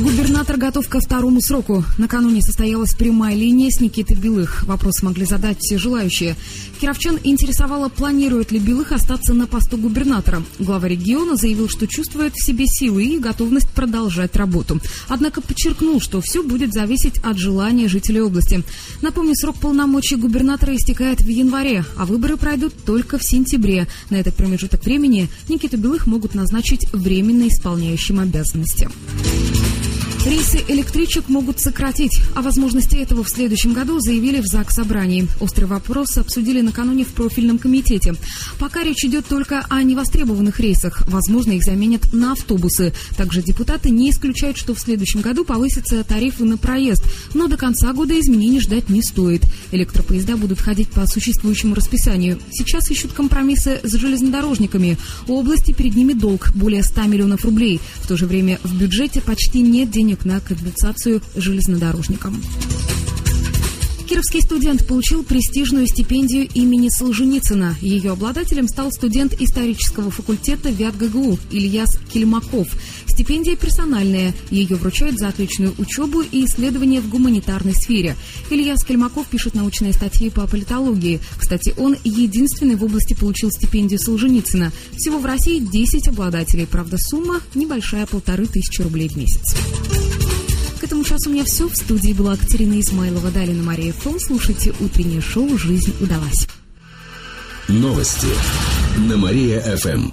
Губернатор готов ко второму сроку. Накануне состоялась прямая линия с Никитой Белых. Вопрос могли задать все желающие. Кировчан интересовало, планирует ли Белых остаться на посту губернатора. Глава региона заявил, что чувствует в себе силы и готовность продолжать работу. Однако подчеркнул, что все будет зависеть от желания жителей области. Напомню, срок полномочий губернатора истекает в январе, а выборы пройдут только в сентябре. На этот промежуток времени Никиту Белых могут назначить временно исполняющим обязанности. Рейсы электричек могут сократить. О возможности этого в следующем году заявили в ЗАГС Собрании. Острый вопрос обсудили накануне в профильном комитете. Пока речь идет только о невостребованных рейсах. Возможно, их заменят на автобусы. Также депутаты не исключают, что в следующем году повысятся тарифы на проезд. Но до конца года изменений ждать не стоит. Электропоезда будут ходить по существующему расписанию. Сейчас ищут компромиссы с железнодорожниками. У области перед ними долг – более 100 миллионов рублей. В то же время в бюджете почти нет денег денег на компенсацию железнодорожникам. Кировский студент получил престижную стипендию имени Солженицына. Ее обладателем стал студент исторического факультета ВятГГУ Ильяс Кельмаков. Стипендия персональная. Ее вручают за отличную учебу и исследования в гуманитарной сфере. Ильяс Кельмаков пишет научные статьи по политологии. Кстати, он единственный в области получил стипендию Солженицына. Всего в России 10 обладателей. Правда, сумма небольшая, полторы тысячи рублей в месяц. К этому часу у меня все. В студии была Катерина Измайлова. Далее на Мария ФМ. Слушайте утреннее шоу «Жизнь удалась». Новости на Мария-ФМ.